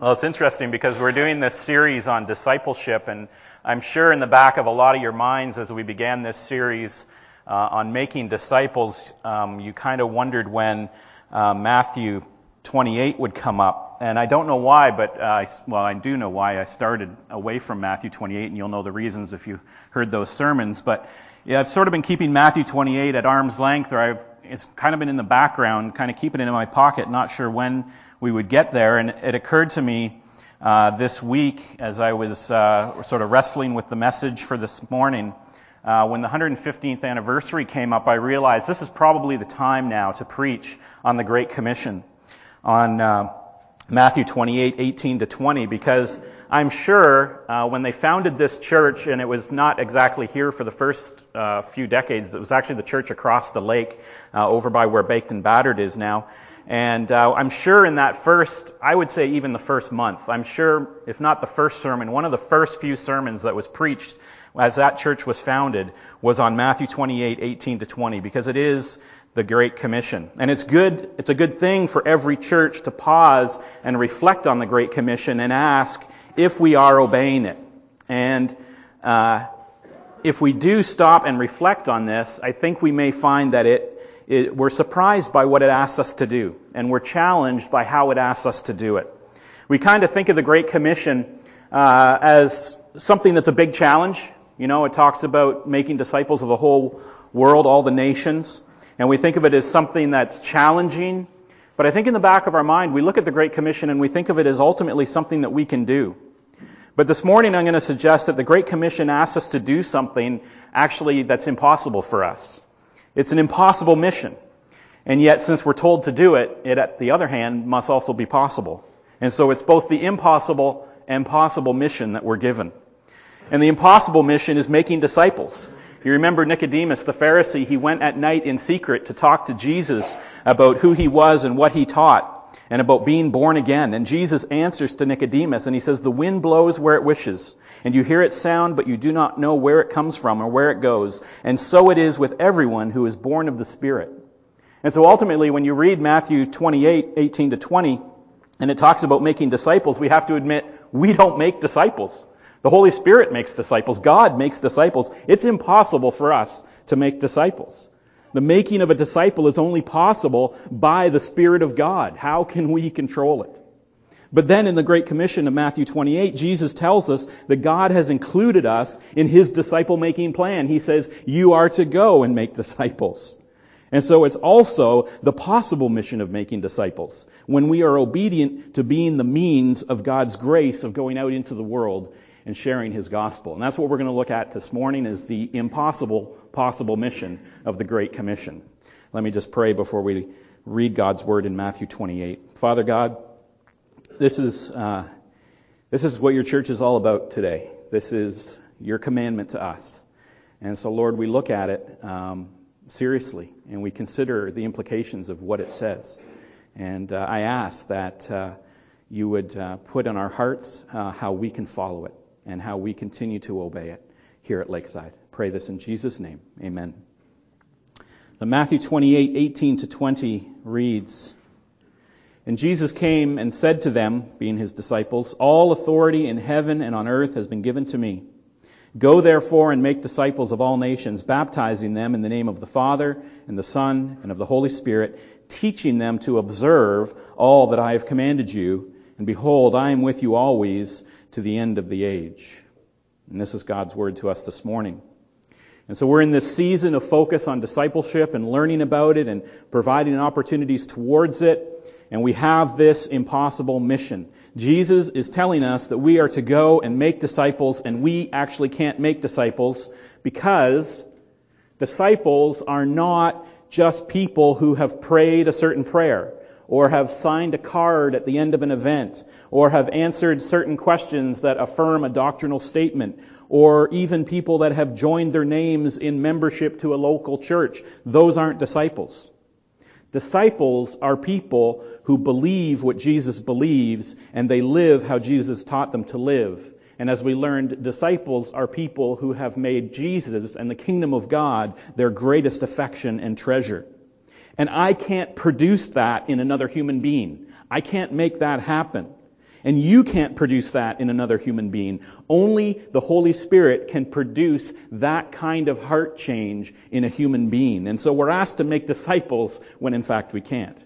Well, it's interesting because we're doing this series on discipleship, and I'm sure in the back of a lot of your minds as we began this series uh, on making disciples, um, you kind of wondered when uh, Matthew 28 would come up. And I don't know why, but uh, I, well, I do know why I started away from Matthew 28, and you'll know the reasons if you heard those sermons. But yeah, I've sort of been keeping Matthew 28 at arm's length, or I've, it's kind of been in the background, kind of keeping it in my pocket, not sure when we would get there. And it occurred to me uh, this week as I was uh, sort of wrestling with the message for this morning. Uh, when the 115th anniversary came up, I realized this is probably the time now to preach on the Great Commission, on uh, Matthew 28, 18 to 20, because I'm sure uh, when they founded this church, and it was not exactly here for the first uh, few decades, it was actually the church across the lake, uh, over by where Baked and Battered is now. And uh, I'm sure in that first, I would say even the first month, I'm sure, if not the first sermon, one of the first few sermons that was preached as that church was founded was on Matthew 28, 18 to 20, because it is the Great Commission. And it's good, it's a good thing for every church to pause and reflect on the Great Commission and ask if we are obeying it. And uh, if we do stop and reflect on this, I think we may find that it it, we're surprised by what it asks us to do, and we're challenged by how it asks us to do it. We kind of think of the Great Commission uh, as something that's a big challenge. You know, it talks about making disciples of the whole world, all the nations, and we think of it as something that's challenging. But I think in the back of our mind, we look at the Great Commission and we think of it as ultimately something that we can do. But this morning, I'm going to suggest that the Great Commission asks us to do something actually that's impossible for us. It's an impossible mission. And yet, since we're told to do it, it, at the other hand, must also be possible. And so it's both the impossible and possible mission that we're given. And the impossible mission is making disciples. You remember Nicodemus, the Pharisee, he went at night in secret to talk to Jesus about who he was and what he taught and about being born again. And Jesus answers to Nicodemus and he says, the wind blows where it wishes and you hear its sound, but you do not know where it comes from or where it goes. And so it is with everyone who is born of the Spirit. And so ultimately, when you read Matthew 28, 18 to 20, and it talks about making disciples, we have to admit we don't make disciples. The Holy Spirit makes disciples. God makes disciples. It's impossible for us to make disciples. The making of a disciple is only possible by the Spirit of God. How can we control it? But then in the Great Commission of Matthew 28, Jesus tells us that God has included us in His disciple making plan. He says, you are to go and make disciples. And so it's also the possible mission of making disciples when we are obedient to being the means of God's grace of going out into the world and sharing His gospel. And that's what we're going to look at this morning is the impossible possible mission of the Great Commission. Let me just pray before we read God's word in Matthew 28. Father God, this is, uh, this is what your church is all about today. This is your commandment to us. And so, Lord, we look at it um, seriously and we consider the implications of what it says. And uh, I ask that uh, you would uh, put in our hearts uh, how we can follow it and how we continue to obey it here at Lakeside. Pray this in Jesus' name. Amen. Now, Matthew 28, 18 to 20 reads, and Jesus came and said to them, being his disciples, All authority in heaven and on earth has been given to me. Go therefore and make disciples of all nations, baptizing them in the name of the Father and the Son and of the Holy Spirit, teaching them to observe all that I have commanded you. And behold, I am with you always to the end of the age. And this is God's word to us this morning. And so we're in this season of focus on discipleship and learning about it and providing opportunities towards it and we have this impossible mission. Jesus is telling us that we are to go and make disciples, and we actually can't make disciples because disciples are not just people who have prayed a certain prayer, or have signed a card at the end of an event, or have answered certain questions that affirm a doctrinal statement, or even people that have joined their names in membership to a local church. Those aren't disciples. Disciples are people who believe what Jesus believes and they live how Jesus taught them to live. And as we learned, disciples are people who have made Jesus and the kingdom of God their greatest affection and treasure. And I can't produce that in another human being. I can't make that happen. And you can't produce that in another human being. Only the Holy Spirit can produce that kind of heart change in a human being. And so we're asked to make disciples when in fact we can't.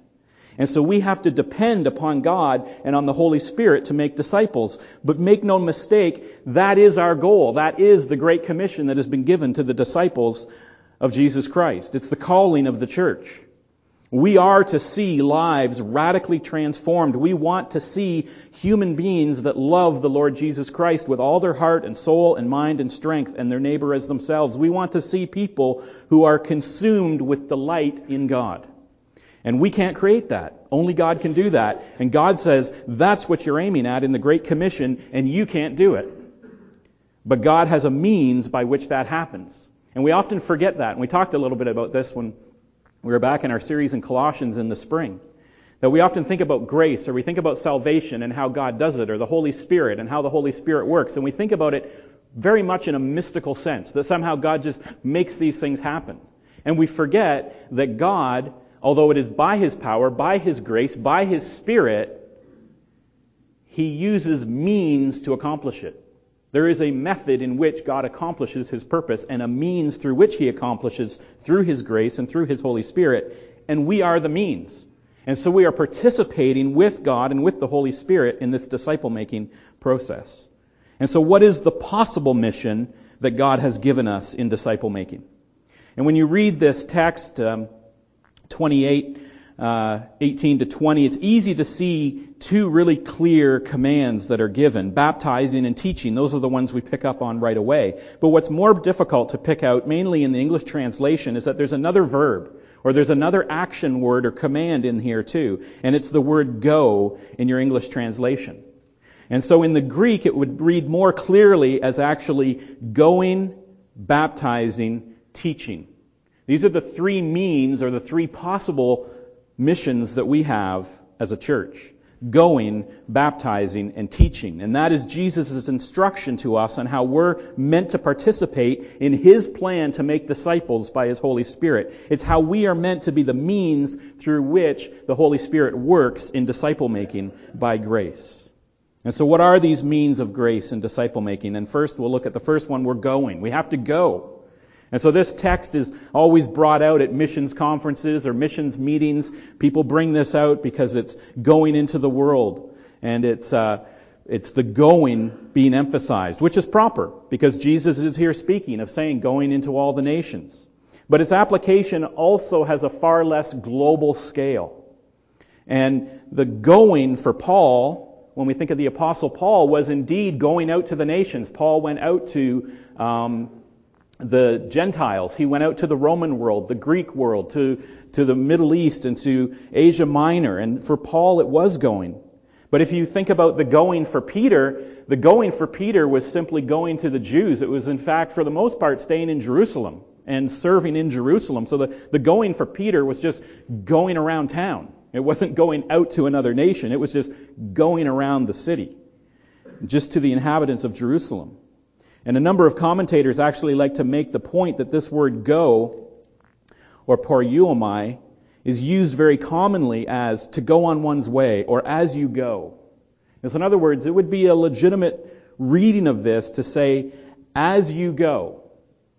And so we have to depend upon God and on the Holy Spirit to make disciples. But make no mistake, that is our goal. That is the Great Commission that has been given to the disciples of Jesus Christ. It's the calling of the church. We are to see lives radically transformed. We want to see human beings that love the Lord Jesus Christ with all their heart and soul and mind and strength and their neighbor as themselves. We want to see people who are consumed with delight in God. And we can't create that. Only God can do that. And God says that's what you're aiming at in the Great Commission and you can't do it. But God has a means by which that happens. And we often forget that. And we talked a little bit about this when we were back in our series in Colossians in the spring. That we often think about grace, or we think about salvation and how God does it, or the Holy Spirit and how the Holy Spirit works, and we think about it very much in a mystical sense, that somehow God just makes these things happen. And we forget that God, although it is by His power, by His grace, by His Spirit, He uses means to accomplish it. There is a method in which God accomplishes his purpose and a means through which he accomplishes through his grace and through his Holy Spirit, and we are the means. And so we are participating with God and with the Holy Spirit in this disciple making process. And so what is the possible mission that God has given us in disciple making? And when you read this text, um, 28, uh, 18 to 20, it's easy to see two really clear commands that are given. Baptizing and teaching, those are the ones we pick up on right away. But what's more difficult to pick out, mainly in the English translation, is that there's another verb, or there's another action word or command in here too. And it's the word go in your English translation. And so in the Greek, it would read more clearly as actually going, baptizing, teaching. These are the three means or the three possible missions that we have as a church. Going, baptizing, and teaching. And that is Jesus' instruction to us on how we're meant to participate in His plan to make disciples by His Holy Spirit. It's how we are meant to be the means through which the Holy Spirit works in disciple making by grace. And so what are these means of grace in disciple making? And first we'll look at the first one, we're going. We have to go. And so this text is always brought out at missions conferences or missions meetings. People bring this out because it's going into the world. And it's, uh, it's the going being emphasized, which is proper because Jesus is here speaking of saying going into all the nations. But its application also has a far less global scale. And the going for Paul, when we think of the apostle Paul, was indeed going out to the nations. Paul went out to, um, the Gentiles. He went out to the Roman world, the Greek world, to, to the Middle East and to Asia Minor. And for Paul, it was going. But if you think about the going for Peter, the going for Peter was simply going to the Jews. It was in fact, for the most part, staying in Jerusalem and serving in Jerusalem. So the, the going for Peter was just going around town. It wasn't going out to another nation. It was just going around the city, just to the inhabitants of Jerusalem. And a number of commentators actually like to make the point that this word go, or poreuomai, is used very commonly as to go on one's way, or as you go. so in other words, it would be a legitimate reading of this to say, as you go,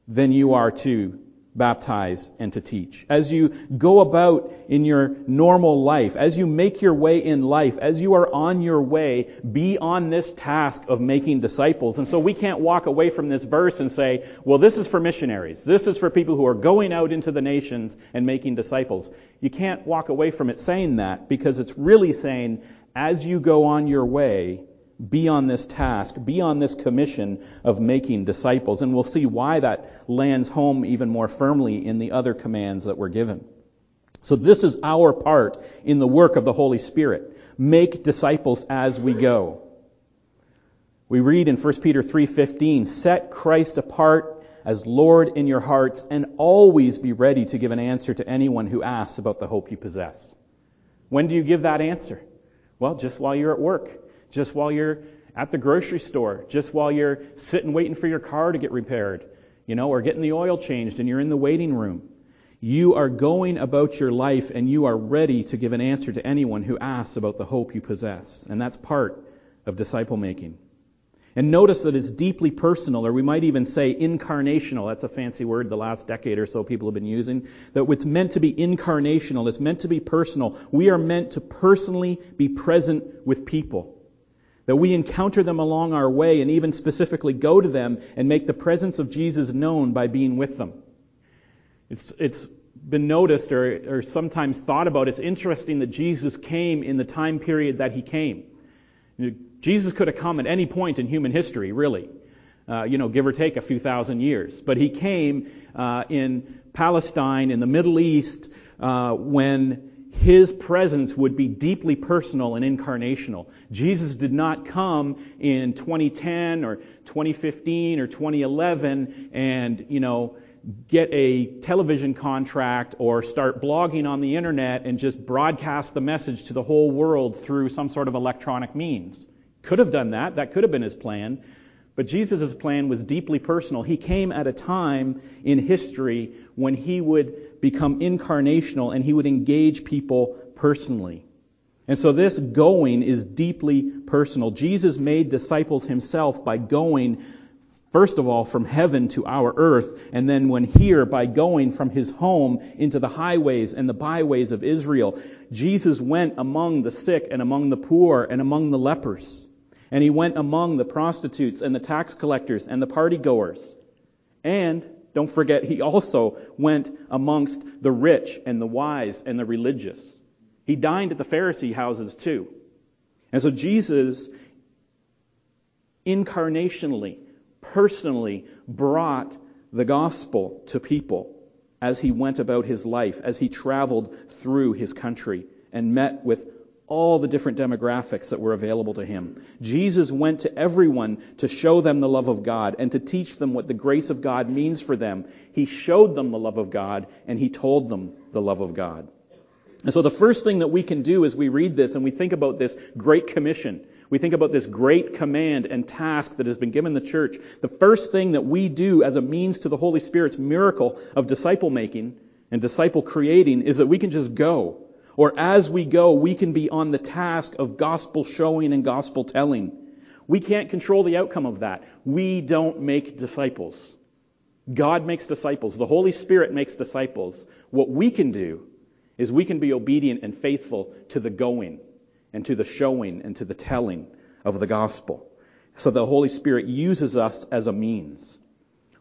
then you are to baptize and to teach. As you go about in your normal life, as you make your way in life, as you are on your way, be on this task of making disciples. And so we can't walk away from this verse and say, well, this is for missionaries. This is for people who are going out into the nations and making disciples. You can't walk away from it saying that because it's really saying, as you go on your way, be on this task, be on this commission of making disciples. And we'll see why that lands home even more firmly in the other commands that were given. So this is our part in the work of the Holy Spirit. Make disciples as we go. We read in 1 Peter 3:15, "Set Christ apart as Lord in your hearts and always be ready to give an answer to anyone who asks about the hope you possess." When do you give that answer? Well, just while you're at work just while you're at the grocery store, just while you're sitting waiting for your car to get repaired, you know, or getting the oil changed and you're in the waiting room. You are going about your life and you are ready to give an answer to anyone who asks about the hope you possess. And that's part of disciple making. And notice that it's deeply personal, or we might even say incarnational. That's a fancy word the last decade or so people have been using. That it's meant to be incarnational. It's meant to be personal. We are meant to personally be present with people. That we encounter them along our way and even specifically go to them and make the presence of Jesus known by being with them. It's, it's been noticed or, or sometimes thought about. It's interesting that Jesus came in the time period that he came. Jesus could have come at any point in human history, really. Uh, you know, give or take a few thousand years. But he came uh, in Palestine, in the Middle East, uh, when his presence would be deeply personal and incarnational. Jesus did not come in 2010 or 2015 or 2011 and, you know, get a television contract or start blogging on the internet and just broadcast the message to the whole world through some sort of electronic means. Could have done that. That could have been his plan. But Jesus' plan was deeply personal. He came at a time in history when he would become incarnational and he would engage people personally. And so this going is deeply personal. Jesus made disciples himself by going, first of all, from heaven to our earth, and then when here, by going from his home into the highways and the byways of Israel. Jesus went among the sick and among the poor and among the lepers. And he went among the prostitutes and the tax collectors and the party goers. And don't forget, he also went amongst the rich and the wise and the religious. He dined at the Pharisee houses too. And so Jesus incarnationally, personally brought the gospel to people as he went about his life, as he traveled through his country and met with all the different demographics that were available to him. Jesus went to everyone to show them the love of God and to teach them what the grace of God means for them. He showed them the love of God and he told them the love of God. And so the first thing that we can do as we read this and we think about this great commission, we think about this great command and task that has been given the church, the first thing that we do as a means to the Holy Spirit's miracle of disciple making and disciple creating is that we can just go or as we go, we can be on the task of gospel showing and gospel telling. We can't control the outcome of that. We don't make disciples. God makes disciples. The Holy Spirit makes disciples. What we can do is we can be obedient and faithful to the going and to the showing and to the telling of the gospel. So the Holy Spirit uses us as a means.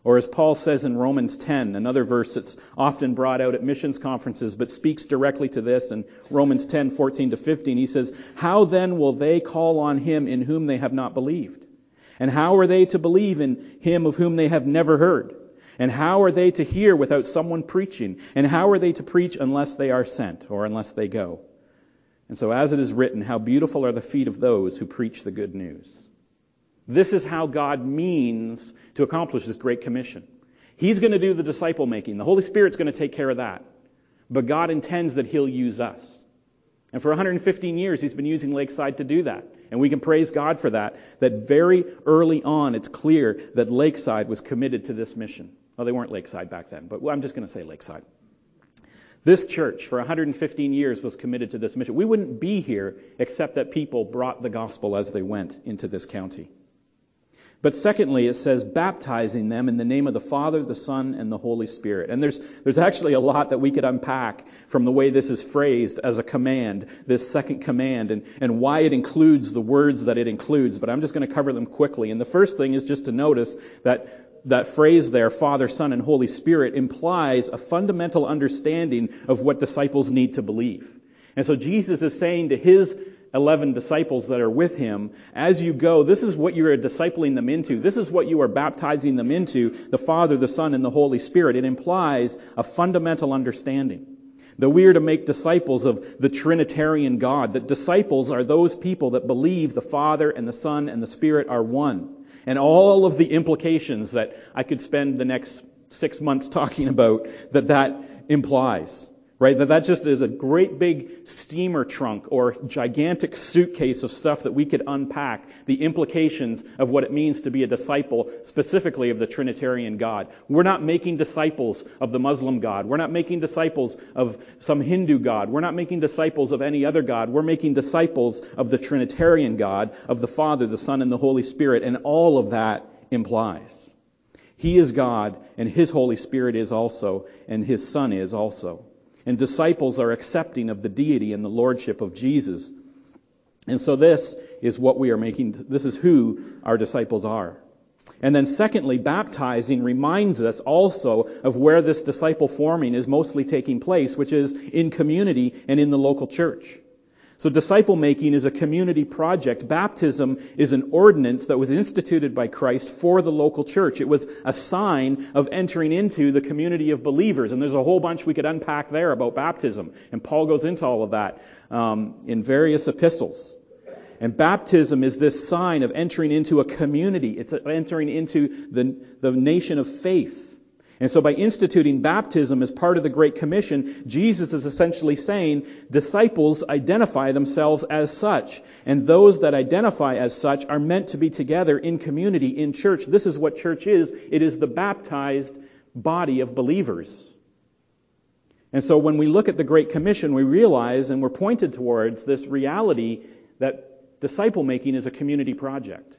Or as Paul says in Romans 10, another verse that's often brought out at missions conferences, but speaks directly to this in Romans 10, 14 to 15, he says, How then will they call on him in whom they have not believed? And how are they to believe in him of whom they have never heard? And how are they to hear without someone preaching? And how are they to preach unless they are sent or unless they go? And so as it is written, how beautiful are the feet of those who preach the good news. This is how God means to accomplish this great commission. He's going to do the disciple making. The Holy Spirit's going to take care of that. But God intends that He'll use us. And for 115 years, He's been using Lakeside to do that. And we can praise God for that. That very early on, it's clear that Lakeside was committed to this mission. Well, they weren't Lakeside back then, but I'm just going to say Lakeside. This church, for 115 years, was committed to this mission. We wouldn't be here except that people brought the gospel as they went into this county. But secondly, it says baptizing them in the name of the Father, the Son, and the Holy Spirit. And there's, there's actually a lot that we could unpack from the way this is phrased as a command, this second command, and, and why it includes the words that it includes. But I'm just going to cover them quickly. And the first thing is just to notice that that phrase there, Father, Son, and Holy Spirit, implies a fundamental understanding of what disciples need to believe. And so Jesus is saying to his 11 disciples that are with him, as you go, this is what you are discipling them into. This is what you are baptizing them into, the Father, the Son, and the Holy Spirit. It implies a fundamental understanding. That we are to make disciples of the Trinitarian God. That disciples are those people that believe the Father and the Son and the Spirit are one. And all of the implications that I could spend the next six months talking about that that implies. Right? That that just is a great big steamer trunk or gigantic suitcase of stuff that we could unpack the implications of what it means to be a disciple, specifically of the Trinitarian God. We're not making disciples of the Muslim God. We're not making disciples of some Hindu God. We're not making disciples of any other God. We're making disciples of the Trinitarian God, of the Father, the Son, and the Holy Spirit, and all of that implies. He is God, and His Holy Spirit is also, and His Son is also and disciples are accepting of the deity and the lordship of Jesus. And so this is what we are making, this is who our disciples are. And then secondly, baptizing reminds us also of where this disciple forming is mostly taking place, which is in community and in the local church. So disciple making is a community project. Baptism is an ordinance that was instituted by Christ for the local church. It was a sign of entering into the community of believers. And there's a whole bunch we could unpack there about baptism. And Paul goes into all of that um, in various epistles. And baptism is this sign of entering into a community. It's entering into the, the nation of faith. And so by instituting baptism as part of the Great Commission, Jesus is essentially saying disciples identify themselves as such. And those that identify as such are meant to be together in community, in church. This is what church is. It is the baptized body of believers. And so when we look at the Great Commission, we realize and we're pointed towards this reality that disciple making is a community project.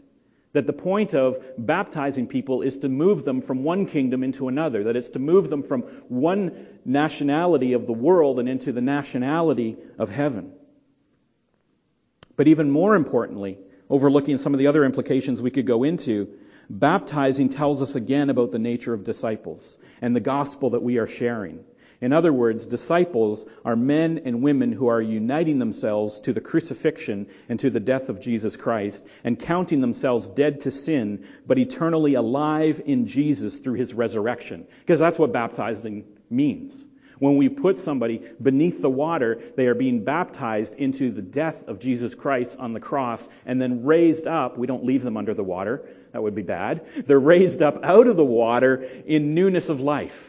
That the point of baptizing people is to move them from one kingdom into another. That it's to move them from one nationality of the world and into the nationality of heaven. But even more importantly, overlooking some of the other implications we could go into, baptizing tells us again about the nature of disciples and the gospel that we are sharing. In other words, disciples are men and women who are uniting themselves to the crucifixion and to the death of Jesus Christ and counting themselves dead to sin, but eternally alive in Jesus through his resurrection. Because that's what baptizing means. When we put somebody beneath the water, they are being baptized into the death of Jesus Christ on the cross and then raised up. We don't leave them under the water. That would be bad. They're raised up out of the water in newness of life.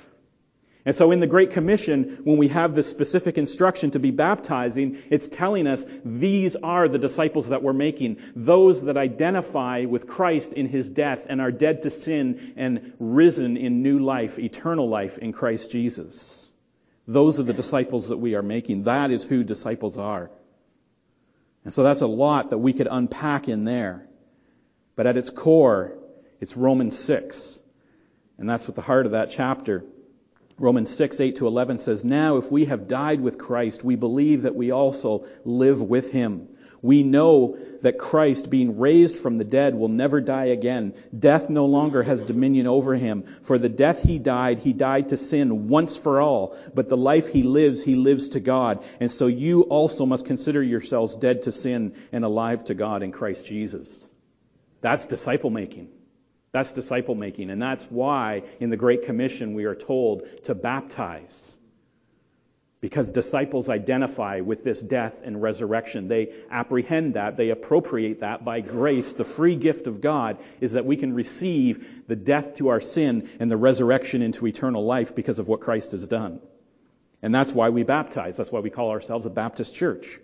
And so in the Great Commission, when we have this specific instruction to be baptizing, it's telling us these are the disciples that we're making. Those that identify with Christ in his death and are dead to sin and risen in new life, eternal life in Christ Jesus. Those are the disciples that we are making. That is who disciples are. And so that's a lot that we could unpack in there. But at its core, it's Romans 6. And that's what the heart of that chapter Romans 6, 8 to 11 says, Now if we have died with Christ, we believe that we also live with him. We know that Christ, being raised from the dead, will never die again. Death no longer has dominion over him. For the death he died, he died to sin once for all. But the life he lives, he lives to God. And so you also must consider yourselves dead to sin and alive to God in Christ Jesus. That's disciple making. That's disciple making. And that's why in the Great Commission we are told to baptize. Because disciples identify with this death and resurrection. They apprehend that. They appropriate that by grace. The free gift of God is that we can receive the death to our sin and the resurrection into eternal life because of what Christ has done. And that's why we baptize. That's why we call ourselves a Baptist church.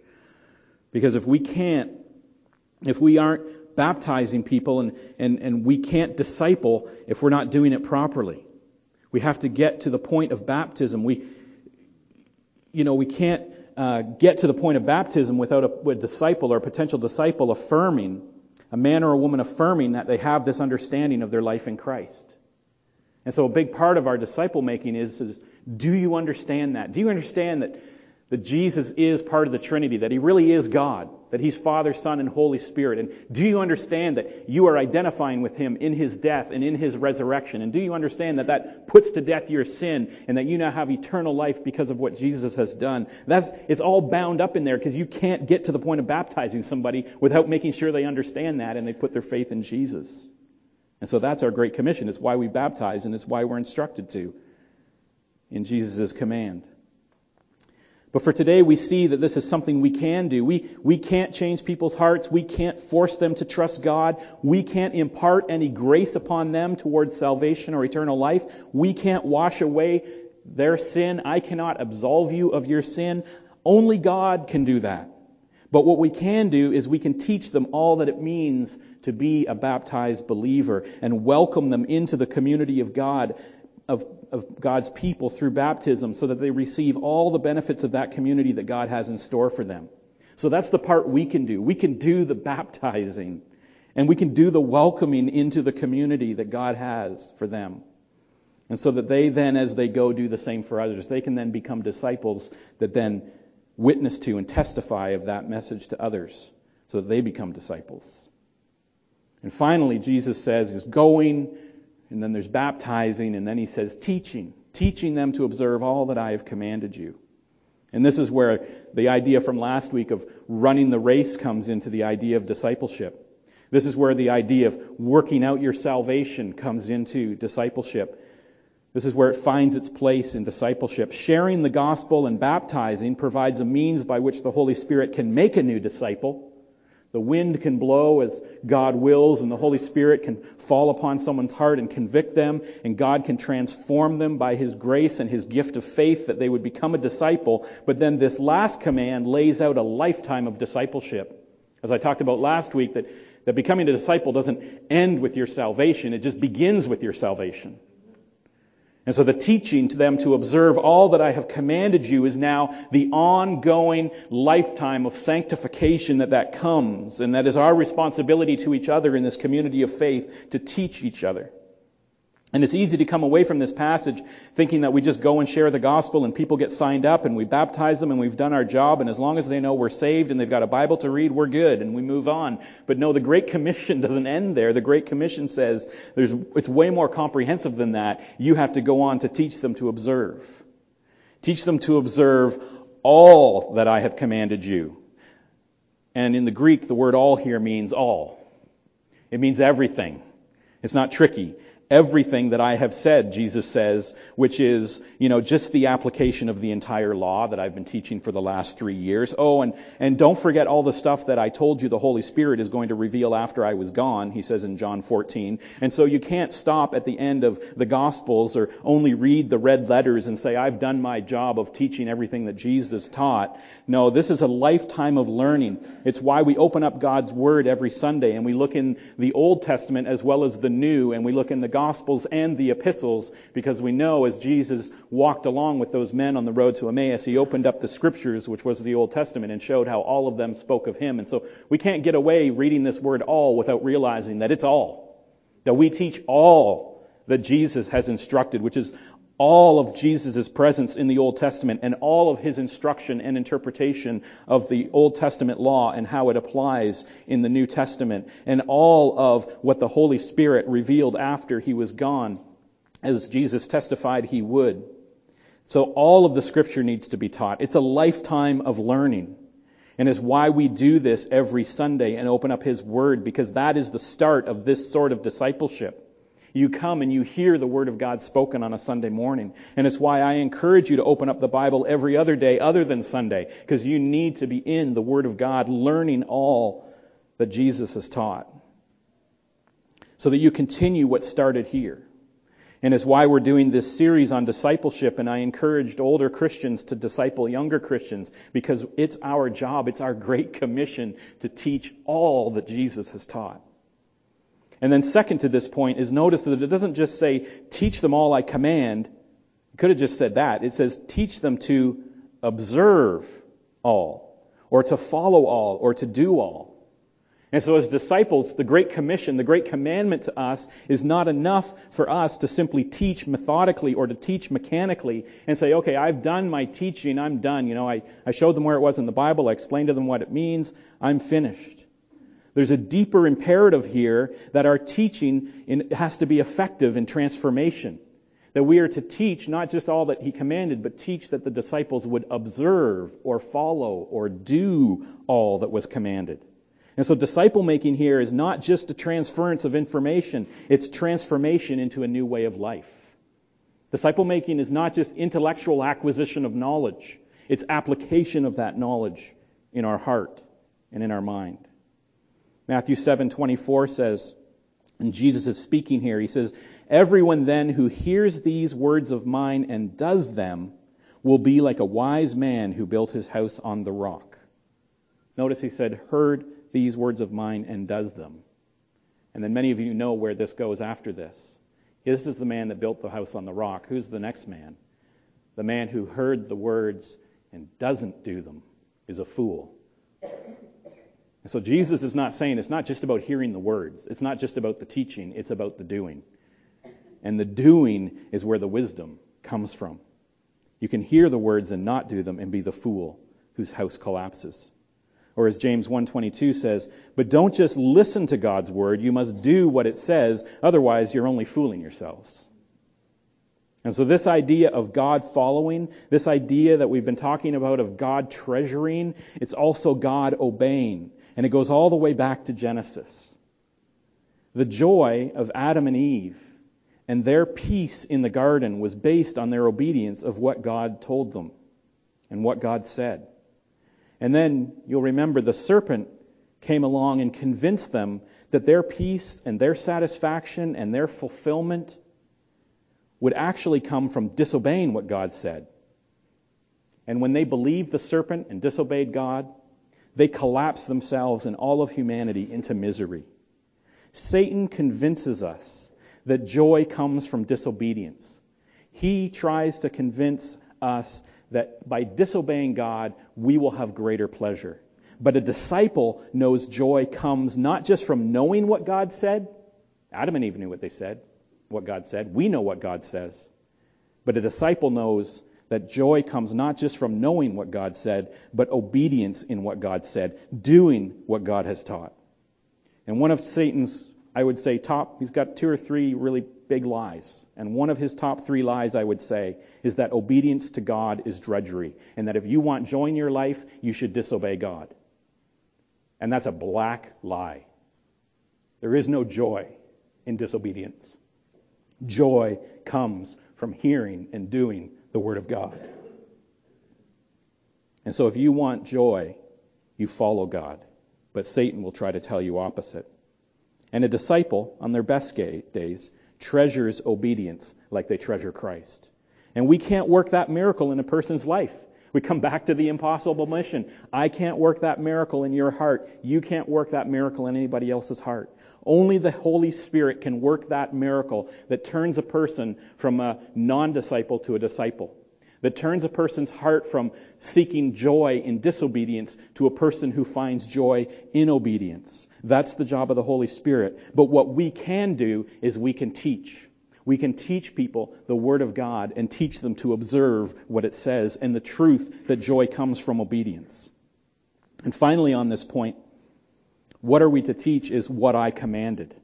Because if we can't, if we aren't baptizing people, and, and, and we can't disciple if we're not doing it properly. We have to get to the point of baptism. We, you know, we can't uh, get to the point of baptism without a, a disciple or a potential disciple affirming, a man or a woman affirming that they have this understanding of their life in Christ. And so a big part of our disciple making is, is do you understand that? Do you understand that that Jesus is part of the Trinity, that He really is God, that He's Father, Son, and Holy Spirit. And do you understand that you are identifying with Him in His death and in His resurrection? And do you understand that that puts to death your sin and that you now have eternal life because of what Jesus has done? That's, it's all bound up in there because you can't get to the point of baptizing somebody without making sure they understand that and they put their faith in Jesus. And so that's our great commission. It's why we baptize and it's why we're instructed to in Jesus' command. But for today, we see that this is something we can do. We, we can't change people's hearts. We can't force them to trust God. We can't impart any grace upon them towards salvation or eternal life. We can't wash away their sin. I cannot absolve you of your sin. Only God can do that. But what we can do is we can teach them all that it means to be a baptized believer and welcome them into the community of God, of, of God's people through baptism so that they receive all the benefits of that community that God has in store for them. So that's the part we can do. We can do the baptizing and we can do the welcoming into the community that God has for them. And so that they then, as they go, do the same for others. They can then become disciples that then witness to and testify of that message to others so that they become disciples. And finally, Jesus says, is going, and then there's baptizing, and then he says teaching, teaching them to observe all that I have commanded you. And this is where the idea from last week of running the race comes into the idea of discipleship. This is where the idea of working out your salvation comes into discipleship. This is where it finds its place in discipleship. Sharing the gospel and baptizing provides a means by which the Holy Spirit can make a new disciple. The wind can blow as God wills, and the Holy Spirit can fall upon someone's heart and convict them, and God can transform them by His grace and His gift of faith that they would become a disciple. But then this last command lays out a lifetime of discipleship. As I talked about last week, that, that becoming a disciple doesn't end with your salvation, it just begins with your salvation. And so the teaching to them to observe all that I have commanded you is now the ongoing lifetime of sanctification that that comes. And that is our responsibility to each other in this community of faith to teach each other. And it's easy to come away from this passage thinking that we just go and share the gospel and people get signed up and we baptize them and we've done our job and as long as they know we're saved and they've got a Bible to read, we're good and we move on. But no, the Great Commission doesn't end there. The Great Commission says there's, it's way more comprehensive than that. You have to go on to teach them to observe. Teach them to observe all that I have commanded you. And in the Greek, the word all here means all. It means everything. It's not tricky everything that I have said, Jesus says, which is, you know, just the application of the entire law that I've been teaching for the last three years. Oh, and, and don't forget all the stuff that I told you the Holy Spirit is going to reveal after I was gone, he says in John 14. And so you can't stop at the end of the Gospels or only read the red letters and say, I've done my job of teaching everything that Jesus taught. No, this is a lifetime of learning. It's why we open up God's Word every Sunday and we look in the Old Testament as well as the New and we look in the Gospels and the epistles because we know as Jesus walked along with those men on the road to Emmaus, he opened up the scriptures, which was the Old Testament, and showed how all of them spoke of him. And so we can't get away reading this word all without realizing that it's all. That we teach all that Jesus has instructed, which is all of Jesus' presence in the Old Testament and all of his instruction and interpretation of the Old Testament law and how it applies in the New Testament and all of what the Holy Spirit revealed after he was gone as Jesus testified he would. So all of the scripture needs to be taught. It's a lifetime of learning. And is why we do this every Sunday and open up His Word because that is the start of this sort of discipleship you come and you hear the Word of God spoken on a Sunday morning. And it's why I encourage you to open up the Bible every other day other than Sunday, because you need to be in the Word of God, learning all that Jesus has taught. So that you continue what started here. And it's why we're doing this series on discipleship. And I encouraged older Christians to disciple younger Christians because it's our job, it's our great commission to teach all that Jesus has taught. And then second to this point is notice that it doesn't just say, teach them all I command. It could have just said that. It says, teach them to observe all, or to follow all, or to do all. And so as disciples, the Great Commission, the Great Commandment to us is not enough for us to simply teach methodically or to teach mechanically and say, okay, I've done my teaching, I'm done. You know, I, I showed them where it was in the Bible, I explained to them what it means, I'm finished. There's a deeper imperative here that our teaching in, has to be effective in transformation. That we are to teach not just all that he commanded, but teach that the disciples would observe or follow or do all that was commanded. And so disciple making here is not just a transference of information, it's transformation into a new way of life. Disciple making is not just intellectual acquisition of knowledge, it's application of that knowledge in our heart and in our mind. Matthew 7:24 says, And Jesus is speaking here. He says, Everyone then who hears these words of mine and does them will be like a wise man who built his house on the rock. Notice he said, heard these words of mine and does them. And then many of you know where this goes after this. This is the man that built the house on the rock. Who's the next man? The man who heard the words and doesn't do them is a fool. And so Jesus is not saying it's not just about hearing the words. It's not just about the teaching. It's about the doing. And the doing is where the wisdom comes from. You can hear the words and not do them and be the fool whose house collapses. Or as James 1:22 says, but don't just listen to God's word, you must do what it says, otherwise you're only fooling yourselves. And so this idea of God following, this idea that we've been talking about of God treasuring, it's also God obeying. And it goes all the way back to Genesis. The joy of Adam and Eve and their peace in the garden was based on their obedience of what God told them and what God said. And then you'll remember the serpent came along and convinced them that their peace and their satisfaction and their fulfillment would actually come from disobeying what God said. And when they believed the serpent and disobeyed God, they collapse themselves and all of humanity into misery. Satan convinces us that joy comes from disobedience. He tries to convince us that by disobeying God, we will have greater pleasure. But a disciple knows joy comes not just from knowing what God said. Adam and Eve knew what they said, what God said. We know what God says. But a disciple knows that joy comes not just from knowing what God said, but obedience in what God said, doing what God has taught. And one of Satan's, I would say, top, he's got two or three really big lies. And one of his top three lies, I would say, is that obedience to God is drudgery. And that if you want joy in your life, you should disobey God. And that's a black lie. There is no joy in disobedience. Joy comes from hearing and doing the Word of God. And so if you want joy, you follow God. But Satan will try to tell you opposite. And a disciple, on their best days, treasures obedience like they treasure Christ. And we can't work that miracle in a person's life. We come back to the impossible mission. I can't work that miracle in your heart. You can't work that miracle in anybody else's heart. Only the Holy Spirit can work that miracle that turns a person from a non-disciple to a disciple. That turns a person's heart from seeking joy in disobedience to a person who finds joy in obedience. That's the job of the Holy Spirit. But what we can do is we can teach. We can teach people the Word of God and teach them to observe what it says and the truth that joy comes from obedience. And finally, on this point, what are we to teach is what I commanded.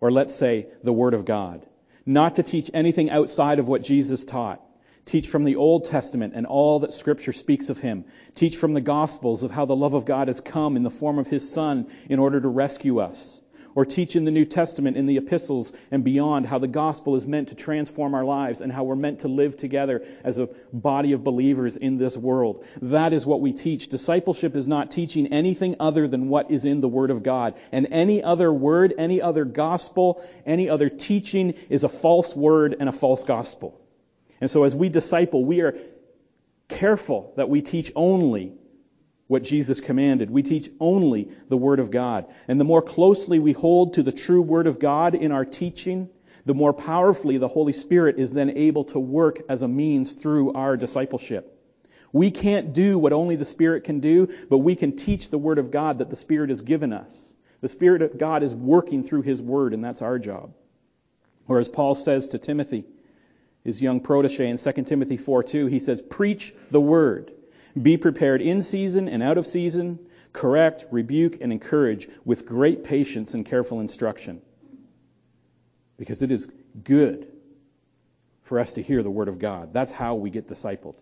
Or let's say the Word of God. Not to teach anything outside of what Jesus taught. Teach from the Old Testament and all that Scripture speaks of Him. Teach from the Gospels of how the love of God has come in the form of His Son in order to rescue us or teach in the New Testament, in the epistles and beyond, how the gospel is meant to transform our lives and how we're meant to live together as a body of believers in this world. That is what we teach. Discipleship is not teaching anything other than what is in the Word of God. And any other word, any other gospel, any other teaching is a false word and a false gospel. And so as we disciple, we are careful that we teach only what Jesus commanded. We teach only the Word of God. And the more closely we hold to the true Word of God in our teaching, the more powerfully the Holy Spirit is then able to work as a means through our discipleship. We can't do what only the Spirit can do, but we can teach the Word of God that the Spirit has given us. The Spirit of God is working through His Word, and that's our job. Or as Paul says to Timothy, his young protege in 2 Timothy 4 2, he says, Preach the Word. Be prepared in season and out of season, correct, rebuke, and encourage with great patience and careful instruction. Because it is good for us to hear the word of God. That's how we get discipled.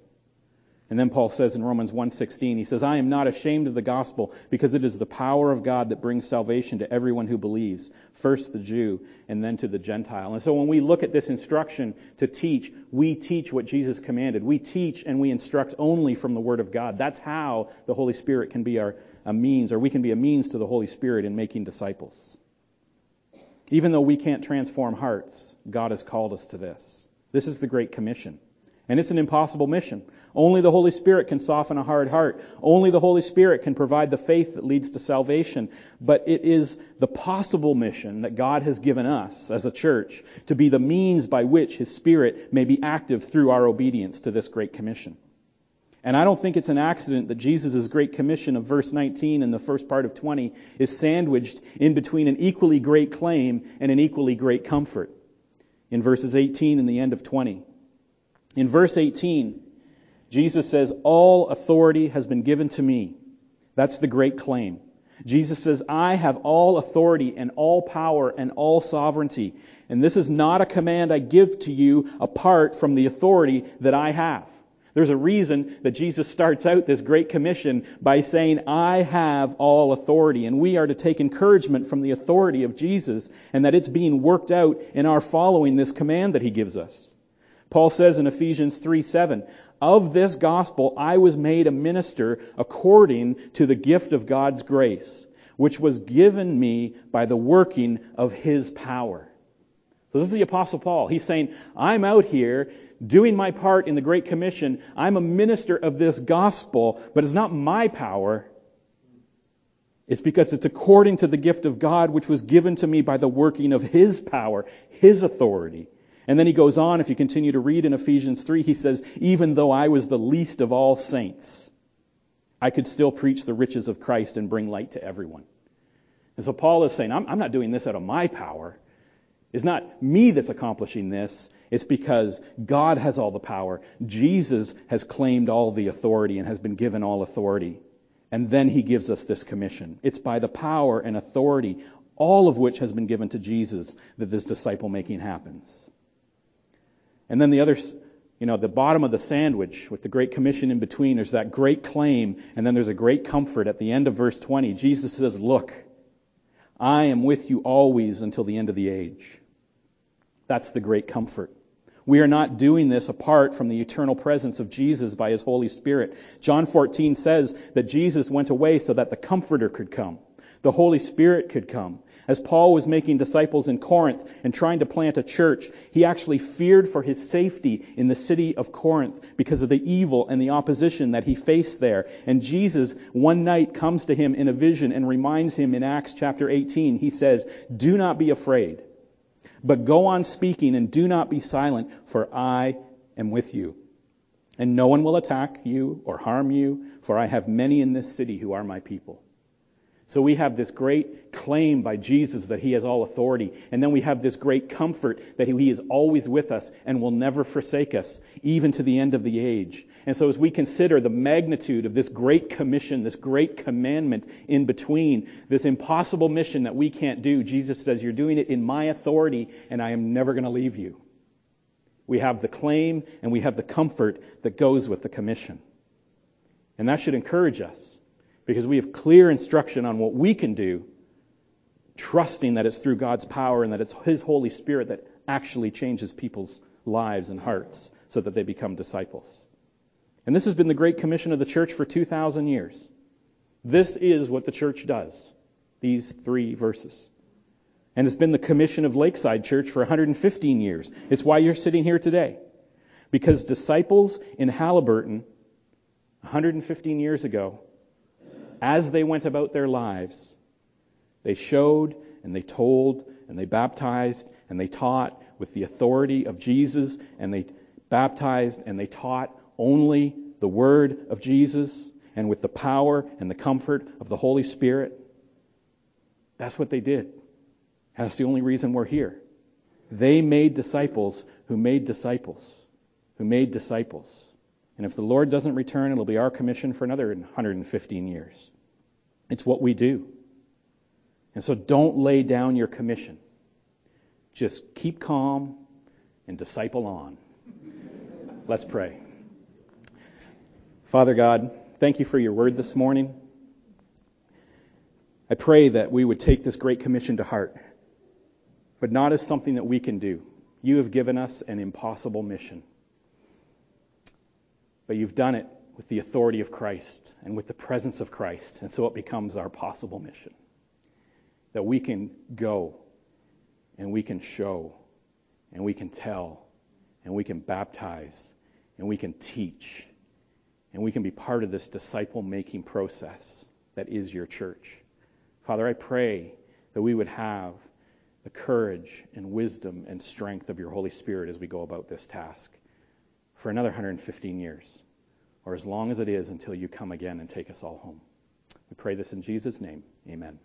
And then Paul says in Romans 1:16, he says, "I am not ashamed of the gospel, because it is the power of God that brings salvation to everyone who believes, first the Jew and then to the Gentile." And so when we look at this instruction to teach, we teach what Jesus commanded. We teach and we instruct only from the word of God. That's how the Holy Spirit can be our a means or we can be a means to the Holy Spirit in making disciples. Even though we can't transform hearts, God has called us to this. This is the Great Commission. And it's an impossible mission. Only the Holy Spirit can soften a hard heart. Only the Holy Spirit can provide the faith that leads to salvation. But it is the possible mission that God has given us as a church to be the means by which His Spirit may be active through our obedience to this Great Commission. And I don't think it's an accident that Jesus' Great Commission of verse 19 and the first part of 20 is sandwiched in between an equally great claim and an equally great comfort in verses 18 and the end of 20. In verse 18, Jesus says, All authority has been given to me. That's the great claim. Jesus says, I have all authority and all power and all sovereignty. And this is not a command I give to you apart from the authority that I have. There's a reason that Jesus starts out this great commission by saying, I have all authority. And we are to take encouragement from the authority of Jesus and that it's being worked out in our following this command that he gives us. Paul says in Ephesians 3 7, Of this gospel I was made a minister according to the gift of God's grace, which was given me by the working of his power. So this is the Apostle Paul. He's saying, I'm out here doing my part in the Great Commission. I'm a minister of this gospel, but it's not my power. It's because it's according to the gift of God, which was given to me by the working of his power, his authority. And then he goes on, if you continue to read in Ephesians 3, he says, Even though I was the least of all saints, I could still preach the riches of Christ and bring light to everyone. And so Paul is saying, I'm, I'm not doing this out of my power. It's not me that's accomplishing this. It's because God has all the power. Jesus has claimed all the authority and has been given all authority. And then he gives us this commission. It's by the power and authority, all of which has been given to Jesus, that this disciple making happens. And then the other, you know, the bottom of the sandwich with the Great Commission in between, there's that great claim, and then there's a great comfort at the end of verse 20. Jesus says, Look, I am with you always until the end of the age. That's the great comfort. We are not doing this apart from the eternal presence of Jesus by his Holy Spirit. John 14 says that Jesus went away so that the Comforter could come. The Holy Spirit could come. As Paul was making disciples in Corinth and trying to plant a church, he actually feared for his safety in the city of Corinth because of the evil and the opposition that he faced there. And Jesus one night comes to him in a vision and reminds him in Acts chapter 18, he says, Do not be afraid, but go on speaking and do not be silent, for I am with you. And no one will attack you or harm you, for I have many in this city who are my people. So we have this great claim by Jesus that he has all authority. And then we have this great comfort that he is always with us and will never forsake us, even to the end of the age. And so as we consider the magnitude of this great commission, this great commandment in between, this impossible mission that we can't do, Jesus says, You're doing it in my authority, and I am never going to leave you. We have the claim and we have the comfort that goes with the commission. And that should encourage us because we have clear instruction on what we can do, trusting that it's through God's power and that it's His Holy Spirit that actually changes people's lives and hearts so that they become disciples. And this has been the great commission of the church for 2,000 years. This is what the church does, these three verses. And it's been the commission of Lakeside Church for 115 years. It's why you're sitting here today. Because disciples in Haliburton, 115 years ago, as they went about their lives, they showed and they told and they baptized and they taught with the authority of Jesus and they baptized and they taught only the word of Jesus and with the power and the comfort of the Holy Spirit. That's what they did. That's the only reason we're here. They made disciples who made disciples, who made disciples. And if the Lord doesn't return, it'll be our commission for another 115 years. It's what we do. And so don't lay down your commission. Just keep calm and disciple on. Let's pray. Father God, thank you for your word this morning. I pray that we would take this great commission to heart, but not as something that we can do. You have given us an impossible mission, but you've done it with the authority of Christ and with the presence of Christ. And so it becomes our possible mission that we can go and we can show and we can tell and we can baptize and we can teach and we can be part of this disciple making process that is your church. Father, I pray that we would have the courage and wisdom and strength of your Holy Spirit as we go about this task for another 115 years, or as long as it is until you come again and take us all home. We pray this in Jesus' name. Amen.